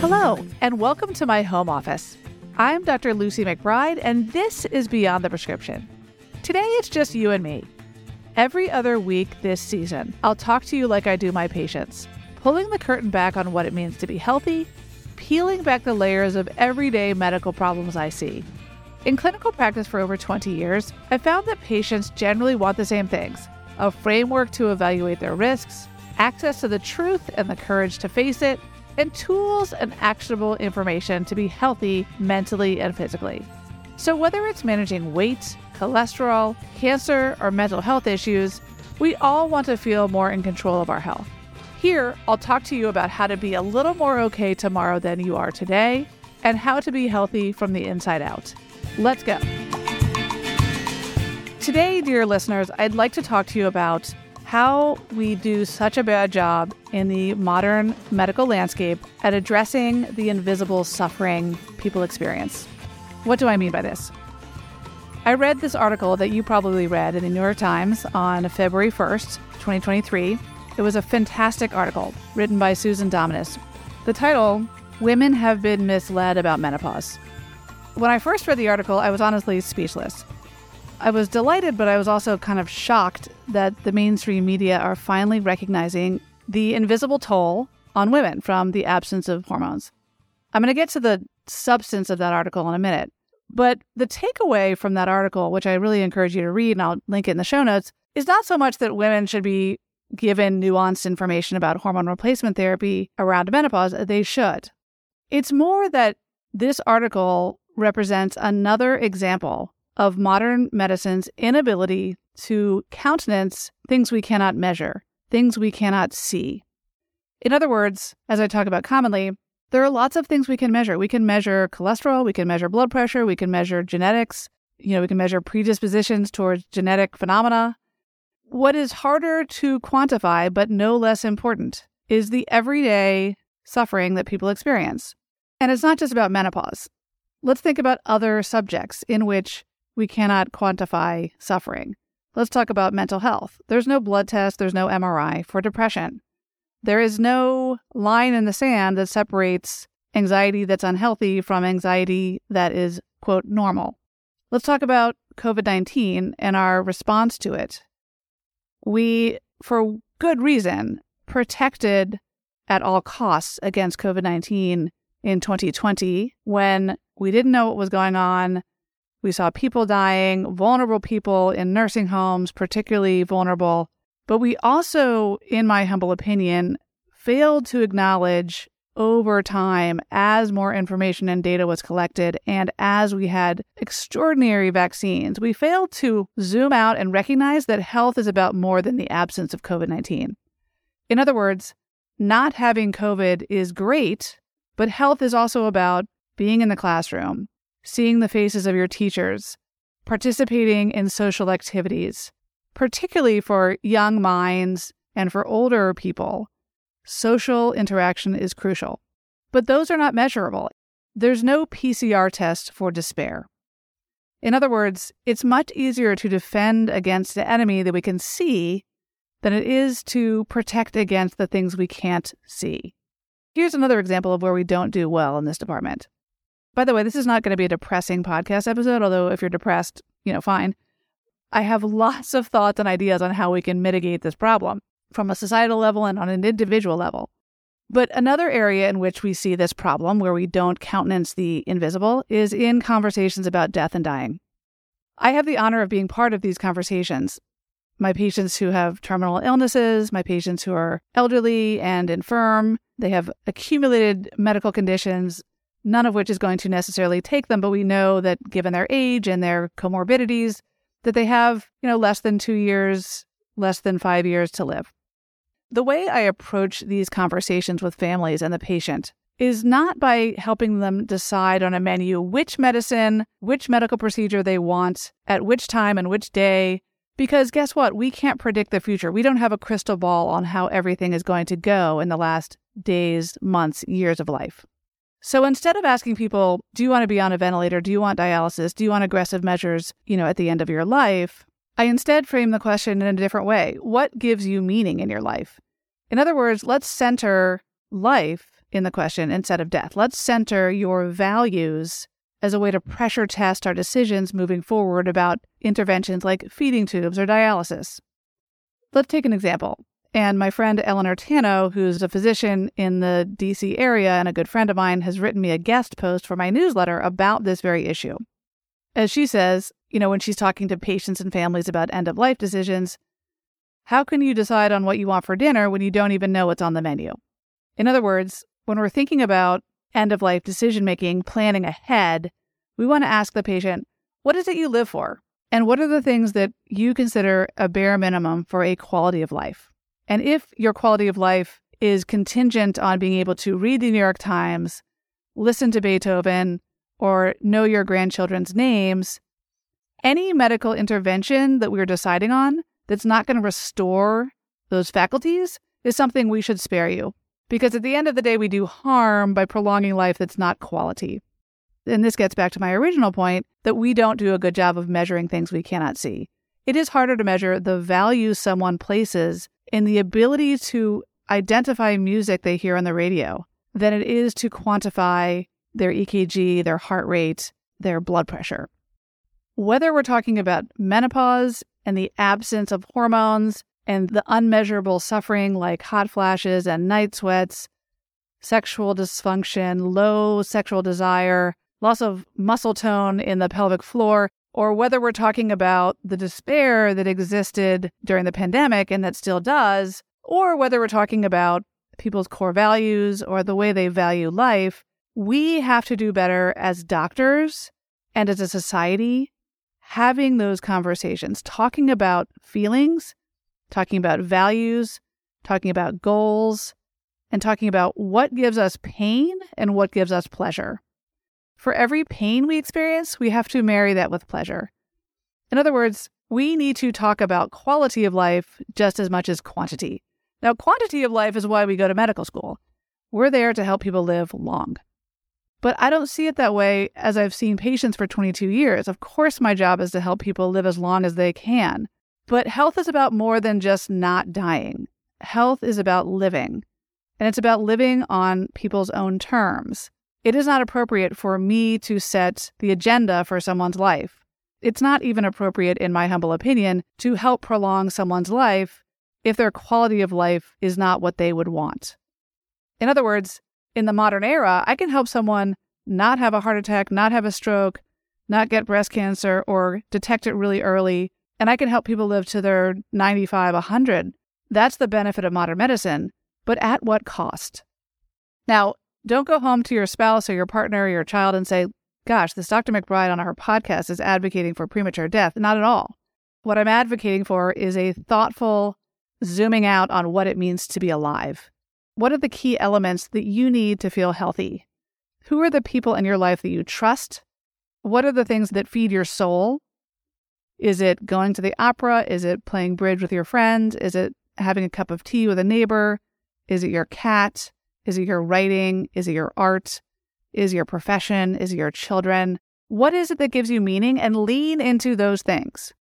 Hello, and welcome to my home office. I'm Dr. Lucy McBride, and this is Beyond the Prescription. Today, it's just you and me. Every other week this season, I'll talk to you like I do my patients, pulling the curtain back on what it means to be healthy, peeling back the layers of everyday medical problems I see. In clinical practice for over 20 years, I found that patients generally want the same things a framework to evaluate their risks, access to the truth and the courage to face it, and tools and actionable information to be healthy mentally and physically. So, whether it's managing weight, cholesterol, cancer, or mental health issues, we all want to feel more in control of our health. Here, I'll talk to you about how to be a little more okay tomorrow than you are today and how to be healthy from the inside out. Let's go. Today, dear listeners, I'd like to talk to you about how we do such a bad job in the modern medical landscape at addressing the invisible suffering people experience. What do I mean by this? I read this article that you probably read in the New York Times on February 1st, 2023. It was a fantastic article written by Susan Dominus. The title, Women Have Been Misled About Menopause. When I first read the article, I was honestly speechless. I was delighted, but I was also kind of shocked that the mainstream media are finally recognizing the invisible toll on women from the absence of hormones. I'm going to get to the substance of that article in a minute. But the takeaway from that article, which I really encourage you to read, and I'll link it in the show notes, is not so much that women should be given nuanced information about hormone replacement therapy around menopause. They should. It's more that this article represents another example of modern medicine's inability to countenance things we cannot measure, things we cannot see. In other words, as I talk about commonly, there are lots of things we can measure. We can measure cholesterol, we can measure blood pressure, we can measure genetics, you know, we can measure predispositions towards genetic phenomena. What is harder to quantify, but no less important, is the everyday suffering that people experience. And it's not just about menopause. Let's think about other subjects in which we cannot quantify suffering. Let's talk about mental health. There's no blood test, there's no MRI for depression. There is no line in the sand that separates anxiety that's unhealthy from anxiety that is, quote, normal. Let's talk about COVID 19 and our response to it. We, for good reason, protected at all costs against COVID 19 in 2020 when we didn't know what was going on. We saw people dying, vulnerable people in nursing homes, particularly vulnerable. But we also, in my humble opinion, failed to acknowledge over time as more information and data was collected and as we had extraordinary vaccines, we failed to zoom out and recognize that health is about more than the absence of COVID 19. In other words, not having COVID is great, but health is also about being in the classroom, seeing the faces of your teachers, participating in social activities, particularly for young minds and for older people. Social interaction is crucial. But those are not measurable. There's no PCR test for despair. In other words, it's much easier to defend against the enemy that we can see than it is to protect against the things we can't see. Here's another example of where we don't do well in this department. By the way, this is not going to be a depressing podcast episode, although if you're depressed, you know, fine. I have lots of thoughts and ideas on how we can mitigate this problem from a societal level and on an individual level. But another area in which we see this problem, where we don't countenance the invisible, is in conversations about death and dying. I have the honor of being part of these conversations. My patients who have terminal illnesses, my patients who are elderly and infirm, they have accumulated medical conditions none of which is going to necessarily take them, but we know that given their age and their comorbidities, that they have, you know, less than two years, less than five years to live. The way I approach these conversations with families and the patient is not by helping them decide on a menu which medicine, which medical procedure they want, at which time and which day, because guess what? We can't predict the future. We don't have a crystal ball on how everything is going to go in the last days, months, years of life. So instead of asking people, do you want to be on a ventilator? Do you want dialysis? Do you want aggressive measures, you know, at the end of your life? I instead frame the question in a different way. What gives you meaning in your life? In other words, let's center life in the question instead of death. Let's center your values as a way to pressure test our decisions moving forward about interventions like feeding tubes or dialysis. Let's take an example. And my friend Eleanor Tano, who's a physician in the DC area and a good friend of mine, has written me a guest post for my newsletter about this very issue. As she says, you know, when she's talking to patients and families about end of life decisions, how can you decide on what you want for dinner when you don't even know what's on the menu? In other words, when we're thinking about end of life decision making, planning ahead, we want to ask the patient, what is it you live for? And what are the things that you consider a bare minimum for a quality of life? And if your quality of life is contingent on being able to read the New York Times, listen to Beethoven, or know your grandchildren's names, any medical intervention that we're deciding on that's not going to restore those faculties is something we should spare you. Because at the end of the day, we do harm by prolonging life that's not quality. And this gets back to my original point that we don't do a good job of measuring things we cannot see. It is harder to measure the value someone places in the ability to identify music they hear on the radio than it is to quantify their EKG, their heart rate, their blood pressure. Whether we're talking about menopause and the absence of hormones and the unmeasurable suffering like hot flashes and night sweats, sexual dysfunction, low sexual desire, loss of muscle tone in the pelvic floor, or whether we're talking about the despair that existed during the pandemic and that still does, or whether we're talking about people's core values or the way they value life, we have to do better as doctors and as a society having those conversations, talking about feelings talking about values, talking about goals, and talking about what gives us pain and what gives us pleasure. For every pain we experience, we have to marry that with pleasure. In other words, we need to talk about quality of life just as much as quantity. Now, quantity of life is why we go to medical school. We're there to help people live long. But I don't see it that way as I've seen patients for 22 years. Of course, my job is to help people live as long as they can. But health is about more than just not dying. Health is about living, and it's about living on people's own terms. It is not appropriate for me to set the agenda for someone's life. It's not even appropriate, in my humble opinion, to help prolong someone's life if their quality of life is not what they would want. In other words, in the modern era, I can help someone not have a heart attack, not have a stroke, not get breast cancer, or detect it really early and I can help people live to their 95, 100. That's the benefit of modern medicine, but at what cost? Now, don't go home to your spouse or your partner or your child and say, Gosh, this Dr. McBride on her podcast is advocating for premature death. Not at all. What I'm advocating for is a thoughtful zooming out on what it means to be alive. What are the key elements that you need to feel healthy? Who are the people in your life that you trust? What are the things that feed your soul? Is it going to the opera? Is it playing bridge with your friend? Is it having a cup of tea with a neighbor? Is it your cat? Is it your writing? Is it your art? Is it your profession? Is it your children? What is it that gives you meaning? And lean into those things.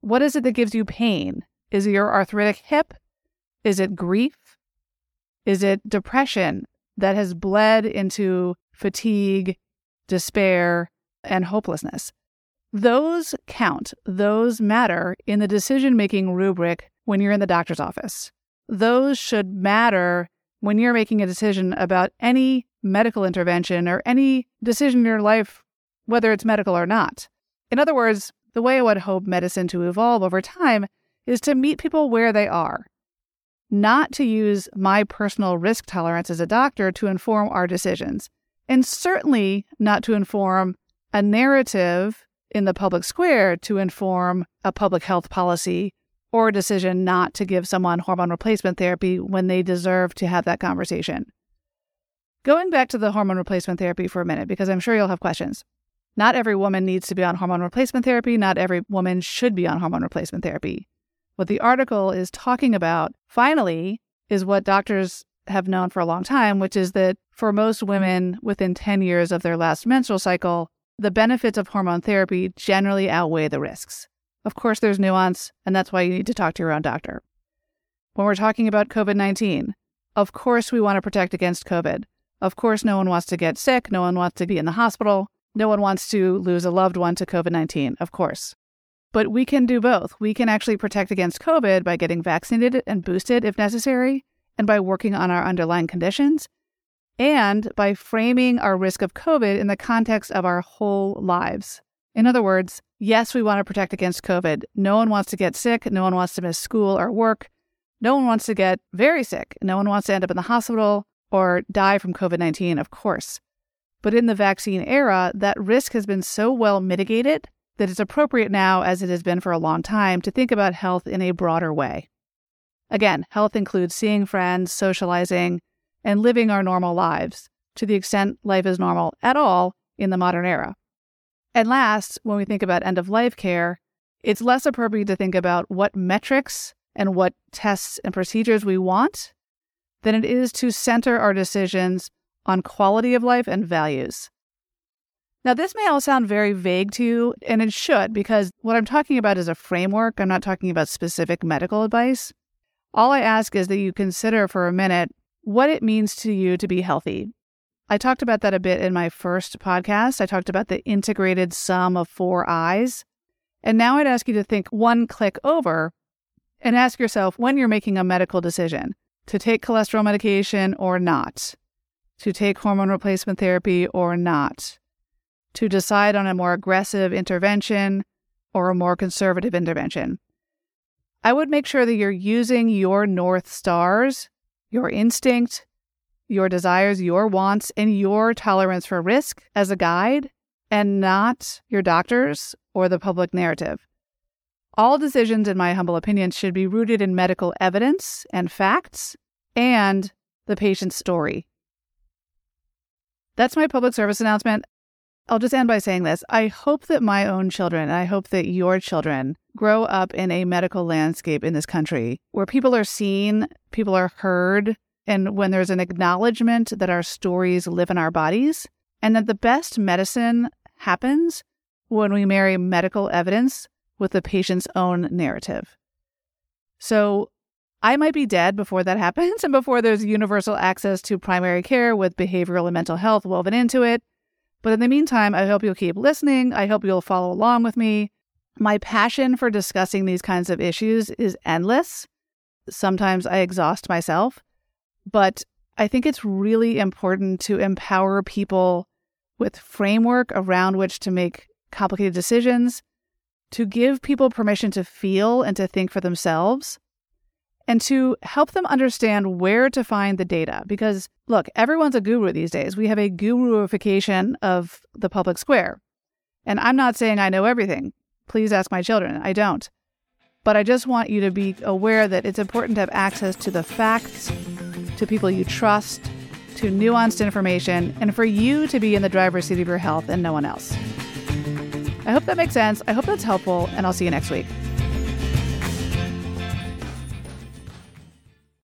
What is it that gives you pain? Is it your arthritic hip? Is it grief? Is it depression that has bled into fatigue, despair, and hopelessness? Those count, those matter in the decision making rubric when you're in the doctor's office. Those should matter when you're making a decision about any medical intervention or any decision in your life, whether it's medical or not. In other words, the way I would hope medicine to evolve over time is to meet people where they are, not to use my personal risk tolerance as a doctor to inform our decisions, and certainly not to inform a narrative in the public square to inform a public health policy or a decision not to give someone hormone replacement therapy when they deserve to have that conversation. Going back to the hormone replacement therapy for a minute, because I'm sure you'll have questions. Not every woman needs to be on hormone replacement therapy. Not every woman should be on hormone replacement therapy. What the article is talking about, finally, is what doctors have known for a long time, which is that for most women within 10 years of their last menstrual cycle, the benefits of hormone therapy generally outweigh the risks. Of course, there's nuance, and that's why you need to talk to your own doctor. When we're talking about COVID 19, Of course, we want to protect against COVID. Of course, no one wants to get sick. No one wants to be in the hospital. No one wants to lose a loved one to COVID 19, of course. But we can do both. We can actually protect against COVID by getting vaccinated and boosted if necessary, and by working on our underlying conditions, and by framing our risk of COVID in the context of our whole lives. In other words, yes, we want to protect against COVID. No one wants to get sick. No one wants to miss school or work. No one wants to get very sick. No one wants to end up in the hospital or die from COVID 19, of course. But in the vaccine era, that risk has been so well mitigated that it's appropriate now, as it has been for a long time, to think about health in a broader way. Again, health includes seeing friends, socializing, and living our normal lives to the extent life is normal at all in the modern era. And last, when we think about end of life care, it's less appropriate to think about what metrics and what tests and procedures we want than it is to center our decisions on quality of life and values. Now, this may all sound very vague to you, and it should, because what I'm talking about is a framework. I'm not talking about specific medical advice. All I ask is that you consider for a minute what it means to you to be healthy. I talked about that a bit in my first podcast. I talked about the integrated sum of four eyes. And now I'd ask you to think one click over and ask yourself when you're making a medical decision to take cholesterol medication or not, to take hormone replacement therapy or not, to decide on a more aggressive intervention or a more conservative intervention. I would make sure that you're using your North Stars, your instinct, your desires, your wants, and your tolerance for risk as a guide and not your doctors or the public narrative. All decisions, in my humble opinion, should be rooted in medical evidence and facts and the patient's story. That's my public service announcement. I'll just end by saying this. I hope that my own children, I hope that your children grow up in a medical landscape in this country where people are seen, people are heard, and when there's an acknowledgement that our stories live in our bodies, and that the best medicine happens when we marry medical evidence with the patient's own narrative. So I might be dead before that happens and before there's universal access to primary care with behavioral and mental health woven into it. But in the meantime, I hope you'll keep listening. I hope you'll follow along with me. My passion for discussing these kinds of issues is endless. Sometimes I exhaust myself, but I think it's really important to empower people with framework around which to make complicated decisions to give people permission to feel and to think for themselves, and to help them understand where to find the data. Because look, everyone's a guru these days. We have a guruification of the public square. And I'm not saying I know everything. Please ask my children. I don't. But I just want you to be aware that it's important to have access to the facts, to people you trust, to nuanced information, and for you to be in the driver's seat of your health and no one else. I hope that makes sense. I hope that's helpful, and I'll see you next week.